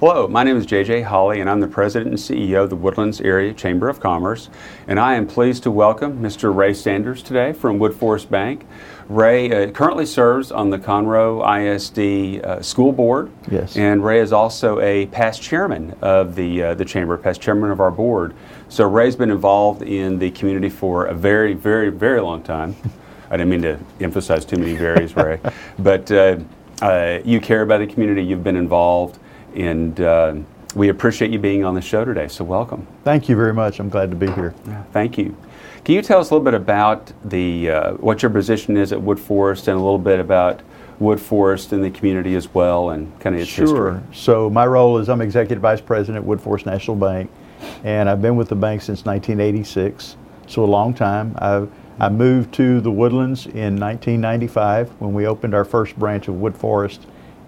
Hello, my name is JJ Hollie, and I'm the President and CEO of the Woodlands Area Chamber of Commerce. And I am pleased to welcome Mr. Ray Sanders today from Woodforest Bank. Ray uh, currently serves on the Conroe ISD uh, School Board. Yes. And Ray is also a past chairman of the, uh, the Chamber, past chairman of our board. So Ray's been involved in the community for a very, very, very long time. I didn't mean to emphasize too many varies, Ray. But uh, uh, you care about the community, you've been involved and uh, we appreciate you being on the show today. So welcome. Thank you very much. I'm glad to be here. Thank you. Can you tell us a little bit about the uh, what your position is at Woodforest and a little bit about Woodforest and the community as well and kind of its sure. history? So my role is I'm executive vice president at Woodforest National Bank, and I've been with the bank since 1986, so a long time. I've I moved to the Woodlands in 1995 when we opened our first branch of Woodforest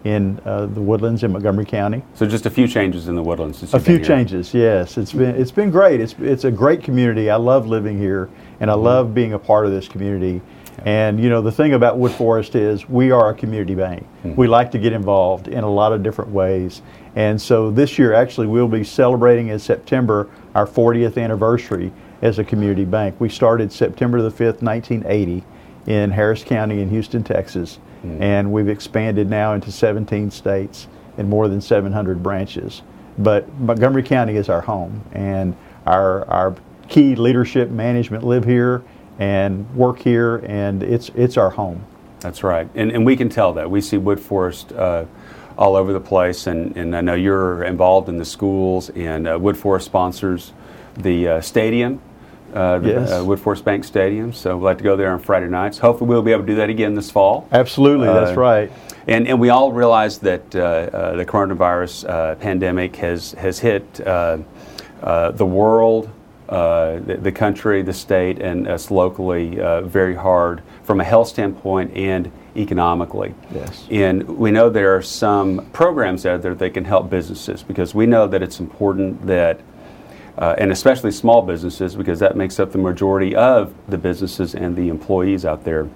in uh, the Woodlands in Montgomery County. So just a few changes in the Woodlands. A few changes, yes. It's been it's been great. It's it's a great community. I love living here, and I Mm-hmm. love being a part of this community. And you know the thing about Woodforest is we are a community bank. Mm-hmm. We like to get involved in a lot of different ways. And so this year, actually, we'll be celebrating in September our 40th anniversary as a community bank. We started September the 5th, 1980, in Harris County in Houston, Texas, and we've expanded now into 17 states and more than 700 branches. But Montgomery County is our home, and our our key leadership management live here and work here, and it's it's our home. That's right, and and we can tell that we see Woodforest uh, all over the place, and and I know you're involved in the schools, and uh, Woodforest sponsors the uh, stadium. Uh, Yes. uh, Woodforest Bank Stadium. So we'd like to go there on Friday nights. Hopefully, we'll be able to do that again this fall. Absolutely, that's Uh, right. And, and we all realize that uh, uh, the coronavirus uh, pandemic has, has hit uh, uh, the world, uh, the, the country, the state, and us locally uh, very hard from a health standpoint and economically. Yes. And we know there are some programs out there that can help businesses because we know that it's important that uh, and especially small businesses because that makes up the majority of the businesses and the employees out there.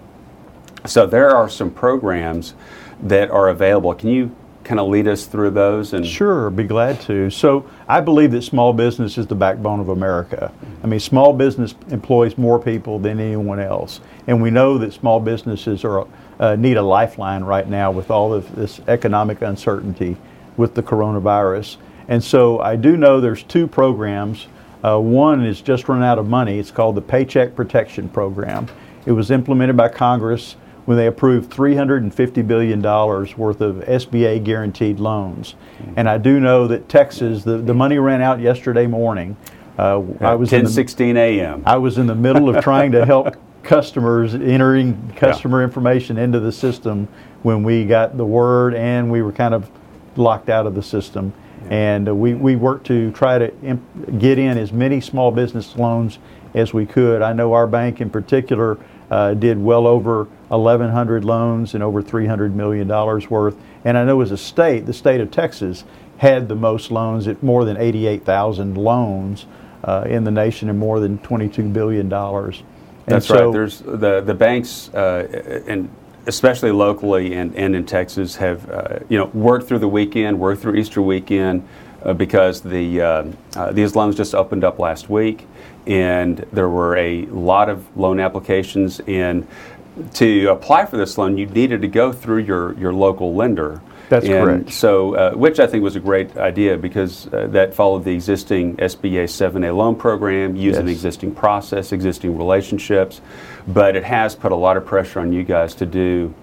So there are some programs that are available. Can you kind of lead us through those? And Sure, be glad to. So I believe that small business is the backbone of America. I mean, small business employs more people than anyone else, and we know that small businesses are uh, need a lifeline right now with all of this economic uncertainty with the coronavirus. And so I do know there's two programs. Uh, one is just run out of money. It's called the Paycheck Protection Program. It was implemented by Congress when they approved $350 billion worth of SBA guaranteed loans. And I do know that Texas, the, the money ran out yesterday morning. Uh, I was in ten the- sixteen a.m. I was in the middle of trying to help customers entering customer information into the system when we got the word and we were kind of locked out of the system. And uh, we, we worked to try to imp- get in as many small business loans as we could. I know our bank in particular uh, did well over 1,100 loans and over $300 million worth. And I know as a state, the state of Texas had the most loans at more than 88,000 loans uh, in the nation and more than $22 billion. And That's so- right. There's the the banks uh, and especially locally and, and in Texas have uh, you know worked through the weekend, worked through Easter weekend uh, because the uh, uh, these loans just opened up last week, and there were a lot of loan applications. And to apply for this loan, you needed to go through your your local lender. That's And correct. So, uh, which I think was a great idea because uh, that followed the existing SBA 7A loan program, using Yes. existing process, existing relationships, but it has put a lot of pressure on you guys to do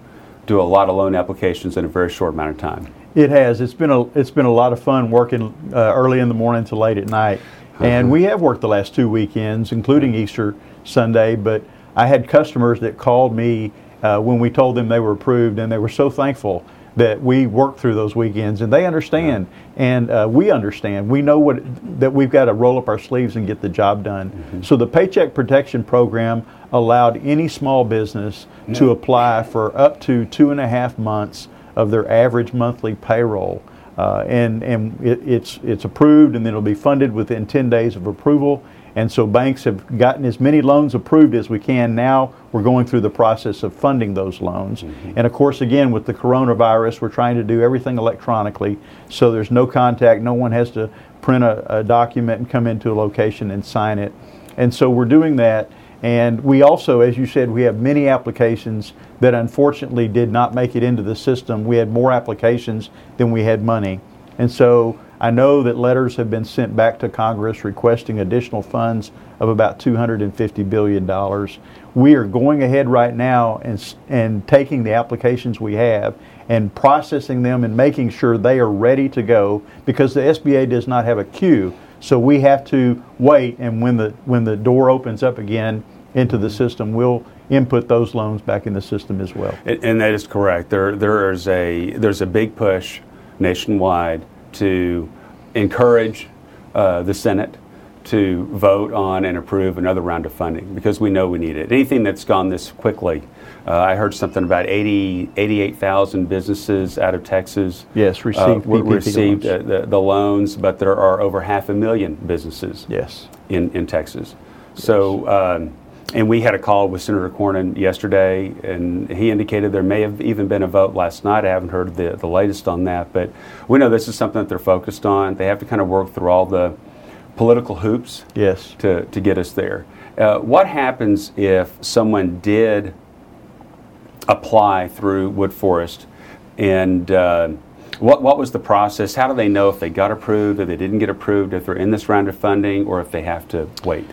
do a lot of loan applications in a very short amount of time. It has. It's been a it's been a lot of fun working uh, early in the morning to late at night, and we have worked the last two weekends, including Easter Sunday. But I had customers that called me uh, when we told them they were approved, and they were so thankful that we work through those weekends, and they understand, and uh, we understand. We know what that we've got to roll up our sleeves and get the job done. So the Paycheck Protection Program allowed any small business to apply for up to two and a half months of their average monthly payroll. Uh, and and it, it's, it's approved and then it'll be funded within 10 days of approval. And so banks have gotten as many loans approved as we can. Now we're going through the process of funding those loans. Mm-hmm. And of course, again, with the coronavirus, we're trying to do everything electronically so there's no contact. No one has to print a, a document and come into a location and sign it. And so we're doing that. And we also, as you said, we have many applications that unfortunately did not make it into the system. We had more applications than we had money. And so I know that letters have been sent back to Congress requesting additional funds of about $250 billion. We are going ahead right now and, and taking the applications we have and processing them and making sure they are ready to go because the SBA does not have a queue. So we have to wait, and when the when the door opens up again into the system, we'll input those loans back in the system as well. And, and that is correct. There there is a there's a big push nationwide to encourage uh, the Senate to vote on and approve another round of funding because we know we need it. Anything that's gone this quickly. Uh, I heard something about 80, 88,000 businesses out of Texas. Yes, received, uh, received uh, the, the, loans, but there are over half a million businesses yes. in, in Texas. So, um, and we had a call with Senator Cornyn yesterday, and he indicated there may have even been a vote last night. I haven't heard the, the latest on that, but we know this is something that they're focused on. They have to kind of work through all the political hoops yes. to, to get us there. Uh, what happens if someone did apply through Woodforest and uh, what, what was the process? How do they know if they got approved, if they didn't get approved, if they're in this round of funding, or if they have to wait?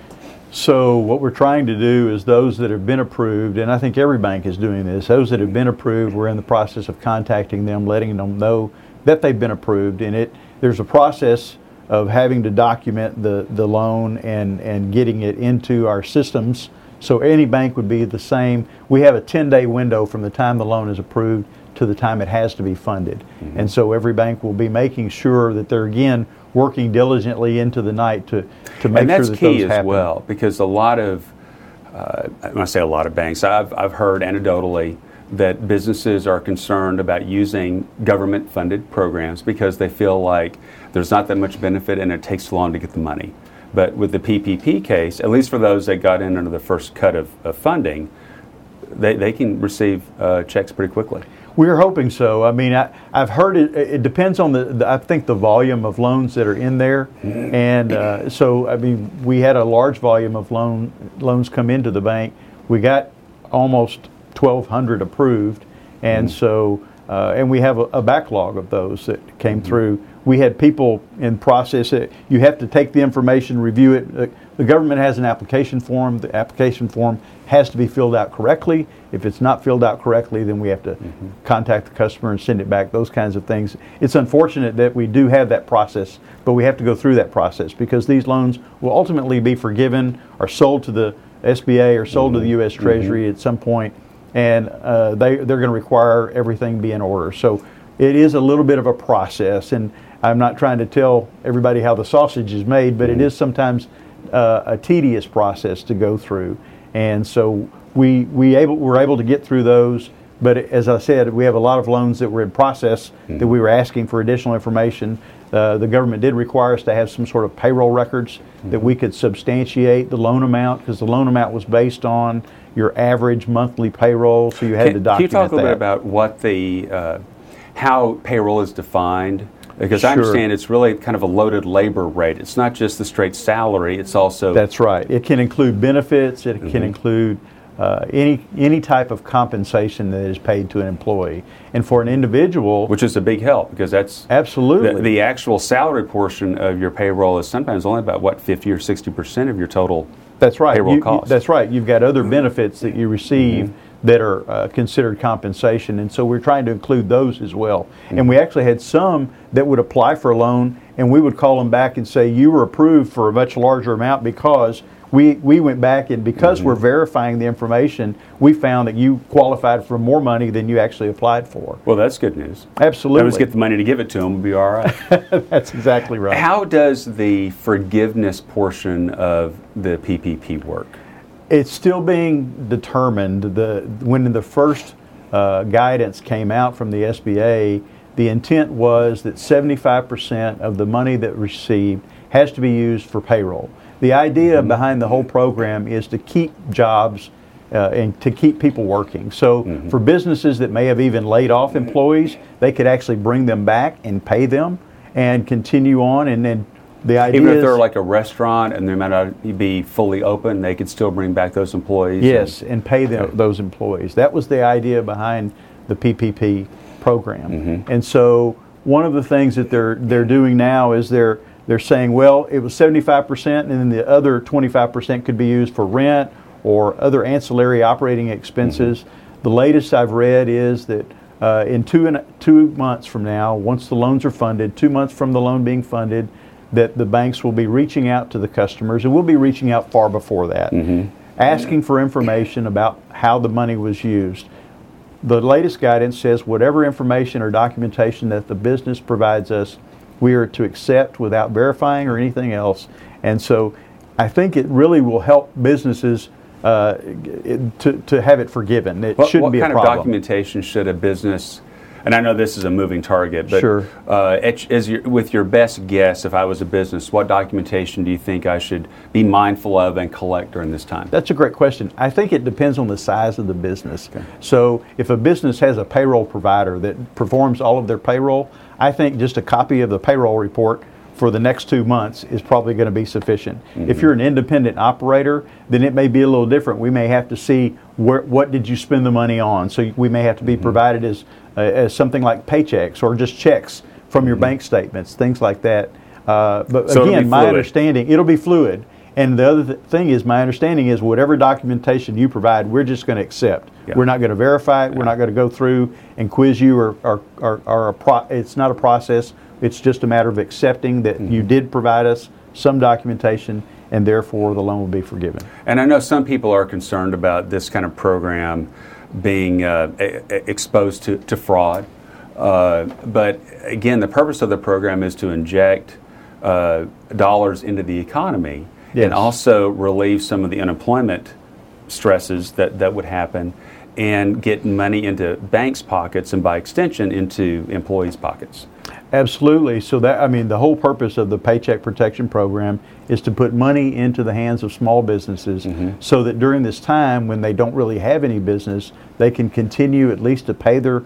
So what we're trying to do is those that have been approved, and I think every bank is doing this, those that have been approved, we're in the process of contacting them, letting them know that they've been approved. And it there's a process of having to document the, the loan and, and getting it into our systems. So any bank would be the same. We have a 10-day window from the time the loan is approved to the time it has to be funded. Mm-hmm. And so every bank will be making sure that they're again working diligently into the night to, to make and that's sure that key those as well because a lot of uh, when I say a lot of banks, I've, I've heard anecdotally that businesses are concerned about using government funded programs because they feel like there's not that much benefit and it takes too long to get the money. But with the PPP case, at least for those that got in under the first cut of, of funding, they, they can receive uh, checks pretty quickly. We're hoping so. I mean, I, have heard it. It depends on the, the, I think the volume of loans that are in there, and uh, so I mean, we had a large volume of loan loans come into the bank. We got almost 1,200 approved, and mm so uh, and we have a, a, backlog of those that came mm-hmm. through. We had people in process. You have to take the information, review it. The government has an application form. The application form has to be filled out correctly. If it's not filled out correctly, then we have to mm-hmm. contact the customer and send it back, those kinds of things. It's unfortunate that we do have that process, but we have to go through that process because these loans will ultimately be forgiven or sold to the SBA or sold mm-hmm. to the U.S. Mm-hmm. Treasury mm-hmm. at some point, and uh, they, they're going to require everything be in order. So it is a little bit of a process, and I'm not trying to tell everybody how the sausage is made, but it mm-hmm. is sometimes uh, a tedious process to go through. And so we, we able, were able to get through those. But as I said, we have a lot of loans that were in process mm-hmm. that we were asking for additional information. Uh, the government did require us to have some sort of payroll records mm-hmm. that we could substantiate the loan amount because the loan amount was based on your average monthly payroll. So you had can, to document that. Can you talk a little bit about what the uh, how payroll is defined? Because sure. I understand it's really kind of a loaded labor rate. It's not just the straight salary, it's also. That's right. It can include benefits, it mm-hmm. can include uh, any any type of compensation that is paid to an employee. And for an individual, which is a big help because that's absolutely the, the, actual salary portion of your payroll is sometimes only about what fifty or sixty percent of your total. That's right. Payroll you, cost. That's right. You've got other benefits that you receive. Mm-hmm that are uh, considered compensation. And so we're trying to include those as well. Mm-hmm. And we actually had some that would apply for a loan, and we would call them back and say, You were approved for a much larger amount because we, we went back and because mm-hmm. we're verifying the information, we found that you qualified for more money than you actually applied for. Well, that's good news. Absolutely. Let's get the money to give it to them, we'll be all right. that's exactly right. How does the forgiveness portion of the PPP work? It's still being determined. The when the first uh, guidance came out from the SBA, the intent was that 75% of the money that received has to be used for payroll. The idea behind the whole program is to keep jobs uh, and to keep people working. So Mm-hmm. for businesses that may have even laid off employees, they could actually bring them back and pay them and continue on. And then the idea Even if they're like a restaurant and they might not be fully open, they could still bring back those employees. yes, and pay them, those employees. That was the idea behind the PPP program. Mm-hmm. And so one of the things that they're they're doing now is they're they're saying, well, it was 75%, and then the other 25% could be used for rent or other ancillary operating expenses. The latest I've read is that uh, in two and two months from now, once the loans are funded, two months from the loan being funded, that the banks will be reaching out to the customers, and we'll be reaching out far before that, asking for information about how the money was used. The latest guidance says whatever information or documentation that the business provides us, we are to accept without verifying or anything else. And so I think it really will help businesses uh, to, to have it forgiven. It What, shouldn't what be a problem. What kind of documentation should a business, and I know this is a moving target, but Sure. uh, as your, with your best guess, if I was a business, what documentation do you think I should be mindful of and collect during this time? That's a great question. I think it depends on the size of the business. So, if a business has a payroll provider that performs all of their payroll, I think just a copy of the payroll report for the next two months is probably going to be sufficient. If you're an independent operator, then it may be a little different. We may have to see where, what did you spend the money on. So we may have to be provided as uh, as something like paychecks or just checks from your bank statements, things like that. Uh, but So again, my understanding it'll be fluid. And the other th- thing is, my understanding is whatever documentation you provide, we're just going to accept. Yeah. We're not going to verify it. We're not going to go through and quiz you, or, or, or, or a pro- it's not a process. It's just a matter of accepting that you did provide us some documentation, and therefore the loan will be forgiven. And I know some people are concerned about this kind of program being uh, e- exposed to, to fraud. Uh, but again, the purpose of the program is to inject uh, dollars into the economy Yes. and also relieve some of the unemployment stresses that, that would happen and get money into banks' pockets and by extension into employees' pockets. Absolutely. So that I mean, the whole purpose of the Paycheck Protection Program is to put money into the hands of small businesses, mm-hmm. so that during this time when they don't really have any business, they can continue at least to pay their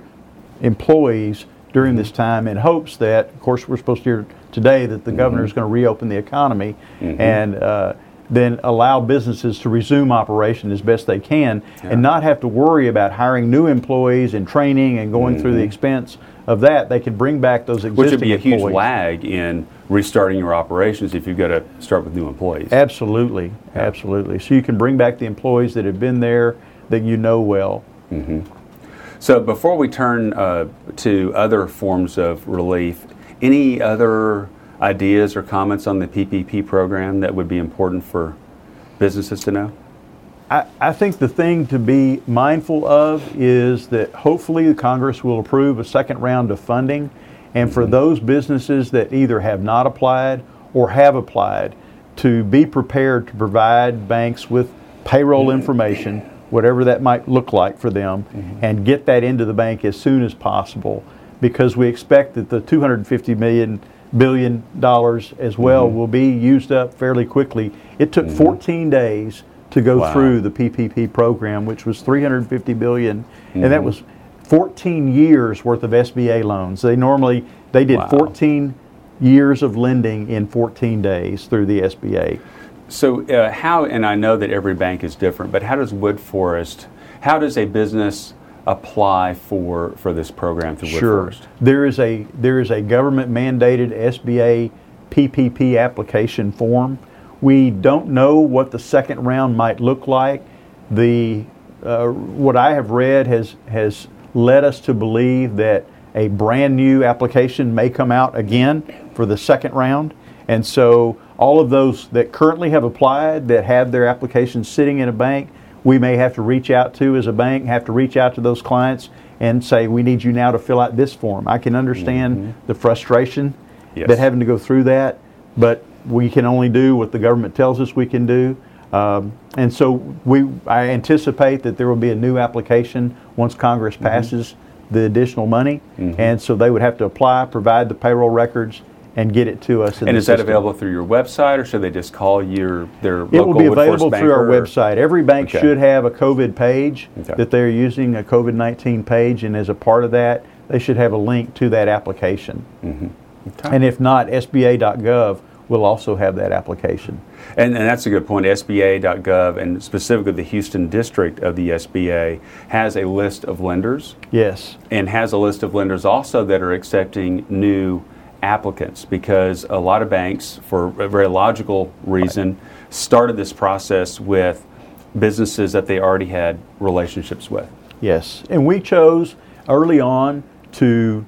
employees during this time in hopes that, of course, we're supposed to hear today that the governor is mm-hmm. going to reopen the economy mm-hmm. and. Uh, then allow businesses to resume operation as best they can and not have to worry about hiring new employees and training and going through the mm-hmm. expense of that. They can bring back those existing Which would be a huge lag in restarting your operations if you've got to start with new employees. Absolutely, absolutely. So you can bring back the employees that have been there that you know well. So before we turn uh, to other forms of relief, any other ideas or comments on the PPP program that would be important for businesses to know? I, I think the thing to be mindful of is that hopefully the Congress will approve a second round of funding. And for those businesses that either have not applied or have applied, to be prepared to provide banks with payroll information, whatever that might look like for them, mm-hmm. and get that into the bank as soon as possible. Because we expect that the 250 million billion dollars as well mm-hmm. will be used up fairly quickly. It took mm-hmm. 14 days to go Wow. through the PPP program, which was 350 billion, and that was 14 years worth of SBA loans. They normally they did Wow. 14 years of lending in 14 days through the SBA. So uh, how, and I know that every bank is different, but how does Woodforest, how does a business apply for, for this program through Wood Sure. Forest? There is a there is a government mandated SBA PPP application form. We don't know what the second round might look like. The uh, what I have read has has led us to believe that a brand new application may come out again for the second round. And so all of those that currently have applied that have their applications sitting in a bank, we may have to reach out to as a bank, have to reach out to those clients and say, we need you now to fill out this form. I can understand mm-hmm. the frustration Yes. that having to go through that, but we can only do what the government tells us we can do. Um, and so we, I anticipate that there will be a new application once Congress mm-hmm. passes the additional money. Mm-hmm. And so they would have to apply, provide the payroll records, and get it to us. And is that available through your website, or should they just call your their It local bank? It will be available through our website. Every bank Okay. should have a COVID page Okay. that they're using, a COVID 19 page, and as a part of that, they should have a link to that application. Mm-hmm. Okay. And if not, SBA.gov will also have that application. And, and that's a good point. SBA.gov and specifically the Houston district of the SBA has a list of lenders Yes. and has a list of lenders also that are accepting new applicants because a lot of banks, for a very logical reason, started this process with businesses that they already had relationships with. Yes, and we chose early on to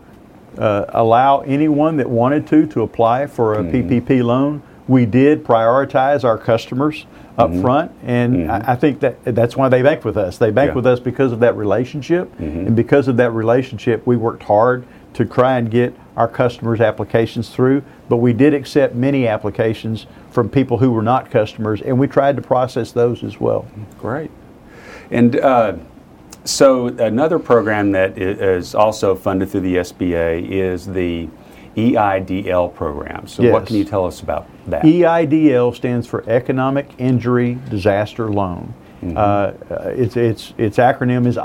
uh, allow anyone that wanted to to apply for a mm. PPP loan. We did prioritize our customers mm-hmm. up front, and mm-hmm. I, I think that that's why they bank with us. They bank Yeah. with us because of that relationship, mm-hmm. and because of that relationship, we worked hard to try and get our customers' applications through. But we did accept many applications from people who were not customers, and we tried to process those as well. Great. And uh, so another program that is also funded through the SBA is the EIDL program. So what can you tell us about that? EIDL stands for Economic Injury Disaster Loan. Mm-hmm. Uh, its, its, its acronym is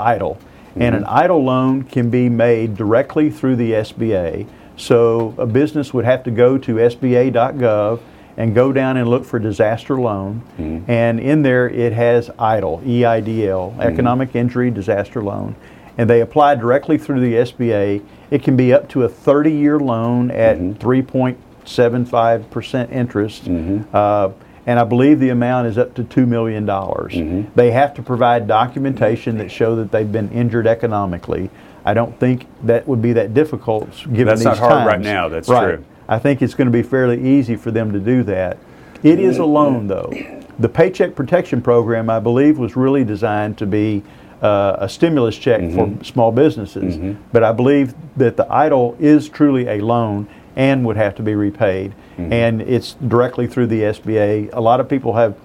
And Mm-hmm. an EIDL loan can be made directly through the SBA. So a business would have to go to SBA.gov and go down and look for disaster loan. Mm-hmm. And in there it has EIDL, E E-I-D-L, Economic Injury Disaster Loan. And they apply directly through the SBA. It can be up to a 30-year loan at 3.75% interest. Uh, and I believe the amount is up to $2 million. They have to provide documentation that show that they've been injured economically. I don't think that would be that difficult given That's these not hard right now, that's Right. true. I think it's going to be fairly easy for them to do that. It is a loan, though. The Paycheck Protection Program, I believe, was really designed to be uh, a stimulus check Mm-hmm. for small businesses. But I believe that the EIDL is truly a loan and would have to be repaid. Mm-hmm. And it's directly through the SBA. A lot of people have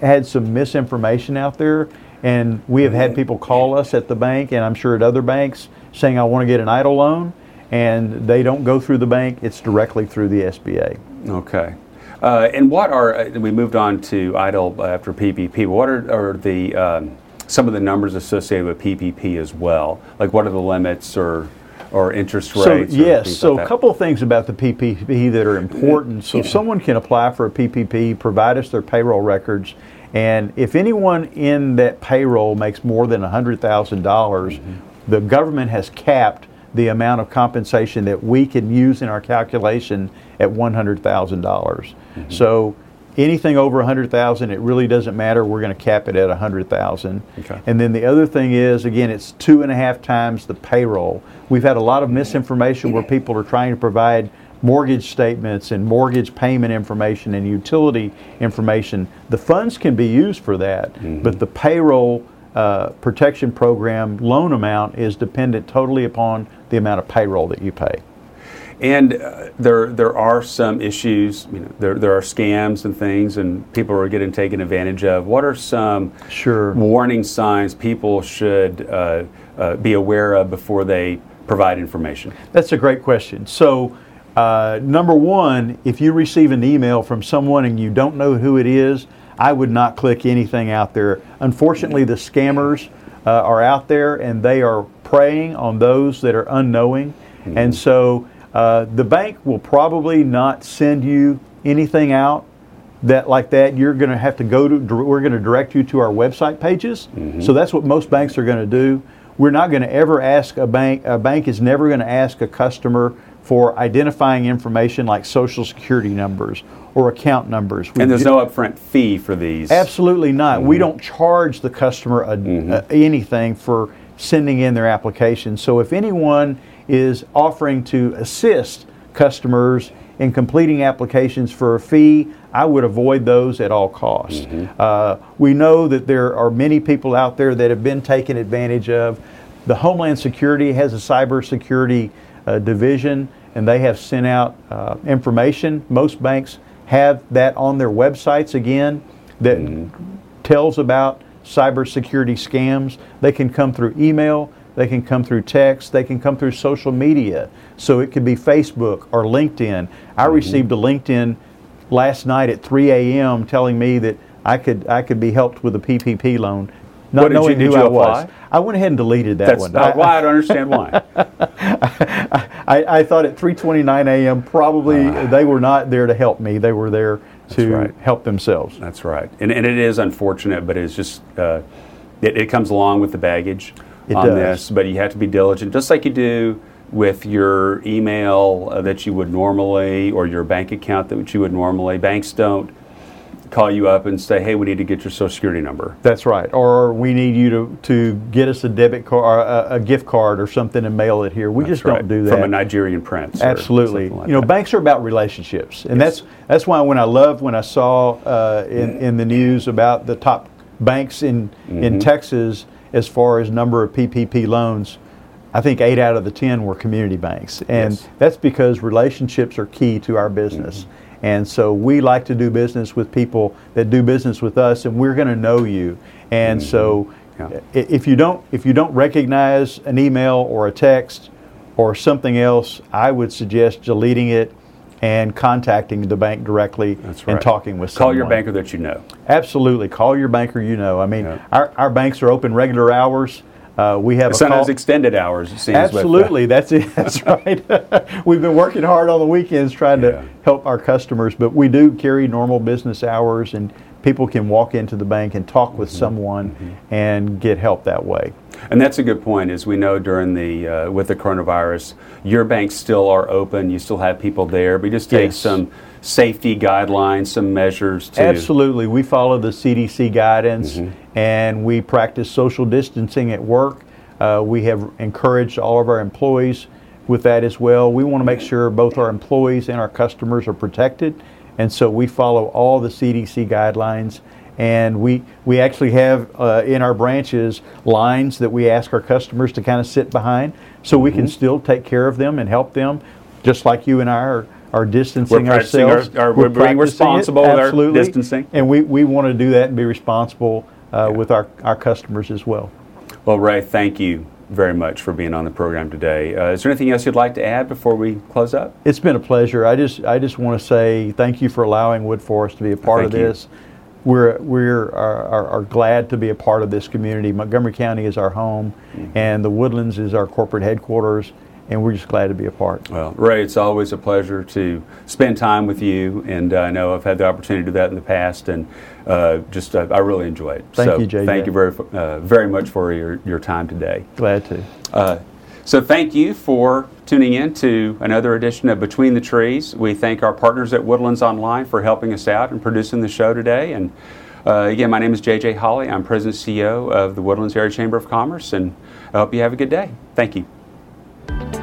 had some misinformation out there, and we have had people call us at the bank, and I'm sure at other banks, saying, I want to get an EIDL loan, and they don't go through the bank, it's directly through the SBA. Okay. Uh, and what are, uh, we moved on to EIDL after PPP. What are, are the, um, some of the numbers associated with PPP as well? Like what are the limits or, or interest So, rates? or yes, so like a couple of things about the PPP that are important. So, someone can apply for a PPP, provide us their payroll records, and if anyone in that payroll makes more than $100,000, dollars Mm-hmm. the government has capped the amount of compensation that we can use in our calculation at 100,000. dollars Mm-hmm. So, anything over 100,000, it really doesn't matter. We're going to cap it at 100,000. Okay. And then the other thing is, again, it's two and a half times the payroll. We've had a lot of misinformation where people are trying to provide mortgage statements and mortgage payment information and utility information. The funds can be used for that, but the payroll uh, protection program loan amount is dependent totally upon the amount of payroll that you pay. And uh, there, there are some issues, you know, there, there are scams and things, and people are getting taken advantage of. What are some Sure. warning signs people should uh, uh, be aware of before they provide information? That's a great question. So, uh, number one, if you receive an email from someone and you don't know who it is, I would not click anything out there. Unfortunately, the scammers uh, are out there and they are preying on those that are unknowing. And so, uh, the bank will probably not send you anything out that like that. You're going to have to go to we're going to direct you to our website pages. Mm-hmm. So that's what most banks are going to do. We're not going to ever ask a bank a bank is never going to ask a customer for identifying information like social security numbers or account numbers. We And there's ju- no upfront fee for these. Absolutely not. We mm-hmm. don't charge the customer a, a- mm-hmm. anything for sending in their application. So if anyone is offering to assist customers in completing applications for a fee, I would avoid those at all costs. Uh, we know that there are many people out there that have been taken advantage of. The Homeland Security has a cybersecurity uh, division, and they have sent out uh, information. Most banks have that on their websites again that tells about cybersecurity scams. They can come through email, they can come through text, they can come through social media. So it could be Facebook or LinkedIn. I Mm-hmm. received a LinkedIn last night at 3 a.m. telling me that I could I could be helped with a PPP loan, not What, you- knowing did who you I apply? was. I went ahead and deleted that That's one. not why I don't understand why. I, I thought at 3:29 a.m. probably they were not there to help me. They were there to right. help themselves. That's right, and, and it is unfortunate, but it's just uh, it, it comes along with the baggage It on does. this. But you have to be diligent, just like you do with your email uh, that you would normally, or your bank account that you would normally. Banks don't call you up and say, "Hey, we need to get your social security number." That's right. Or we need you to, to get us a debit card, or a, a gift card, or something and mail it here. We That's just don't do that. from a Nigerian prince. Absolutely. like you know, that. banks are about relationships, and Yes. that's that's why when I love when I saw uh, in in the news about the top banks in Mm-hmm. in Texas as far as number of PPP loans. I think eight out of the ten were community banks, and Yes. that's because relationships are key to our business. Mm-hmm. And so we like to do business with people that do business with us, and we're going to know you. And mm-hmm. so, Yeah. if you don't if you don't recognize an email or a text or something else, I would suggest deleting it and contacting the bank directly That's and talking with someone. Call someone. your banker that you know. Absolutely, call your banker. You know, I mean, Yeah. our, our banks are open regular hours. Uh, we have Sometimes extended hours. It seems. with, uh, Absolutely, that's it. That's right. We've been working hard on the weekends trying Yeah. to help our customers, but we do carry normal business hours, and people can walk into the bank and talk with Mm-hmm. someone and get help that way. And that's a good point. As we know during the uh, with the coronavirus, your banks still are open. You still have people there, but just take Yes. some safety guidelines, some measures to Absolutely, we follow the CDC guidance, Mm-hmm. and we practice social distancing at work. Uh, we have encouraged all of our employees with that as well. We want to make sure both our employees and our customers are protected, and so we follow all the CDC guidelines. And we, we actually have uh, in our branches lines that we ask our customers to kind of sit behind so we Mm-hmm. can still take care of them and help them, just like you and I are, are distancing We're practicing our- ourselves. our- we're being practicing it, responsible with our absolutely. distancing. And we, we want to do that and be responsible uh, with our, our customers as well. Well, Ray, thank you very much for being on the program today. Uh, is there anything else you'd like to add before we close up? It's been a pleasure. I just I just want to say thank you for allowing Woodforest to be a part of this. you. We're we're are, are, are glad to be a part of this community. Montgomery County is our home, Mm-hmm. and the Woodlands is our corporate headquarters, and we're just glad to be a part. Well, Ray, it's always a pleasure to spend time with you, and uh, I know I've had the opportunity to do that in the past, and uh, just uh, I really enjoy it. Thank so you, JJ. Thank you very uh, very much for your, your time today. Glad to. Uh, so thank you for tuning in to another edition of Between the Trees. We thank our partners at Woodlands Online for helping us out and producing the show today. And uh, again, my name is JJ Hollie. I'm President CEO of the Woodlands Area Chamber of Commerce, and I hope you have a good day. Thank you.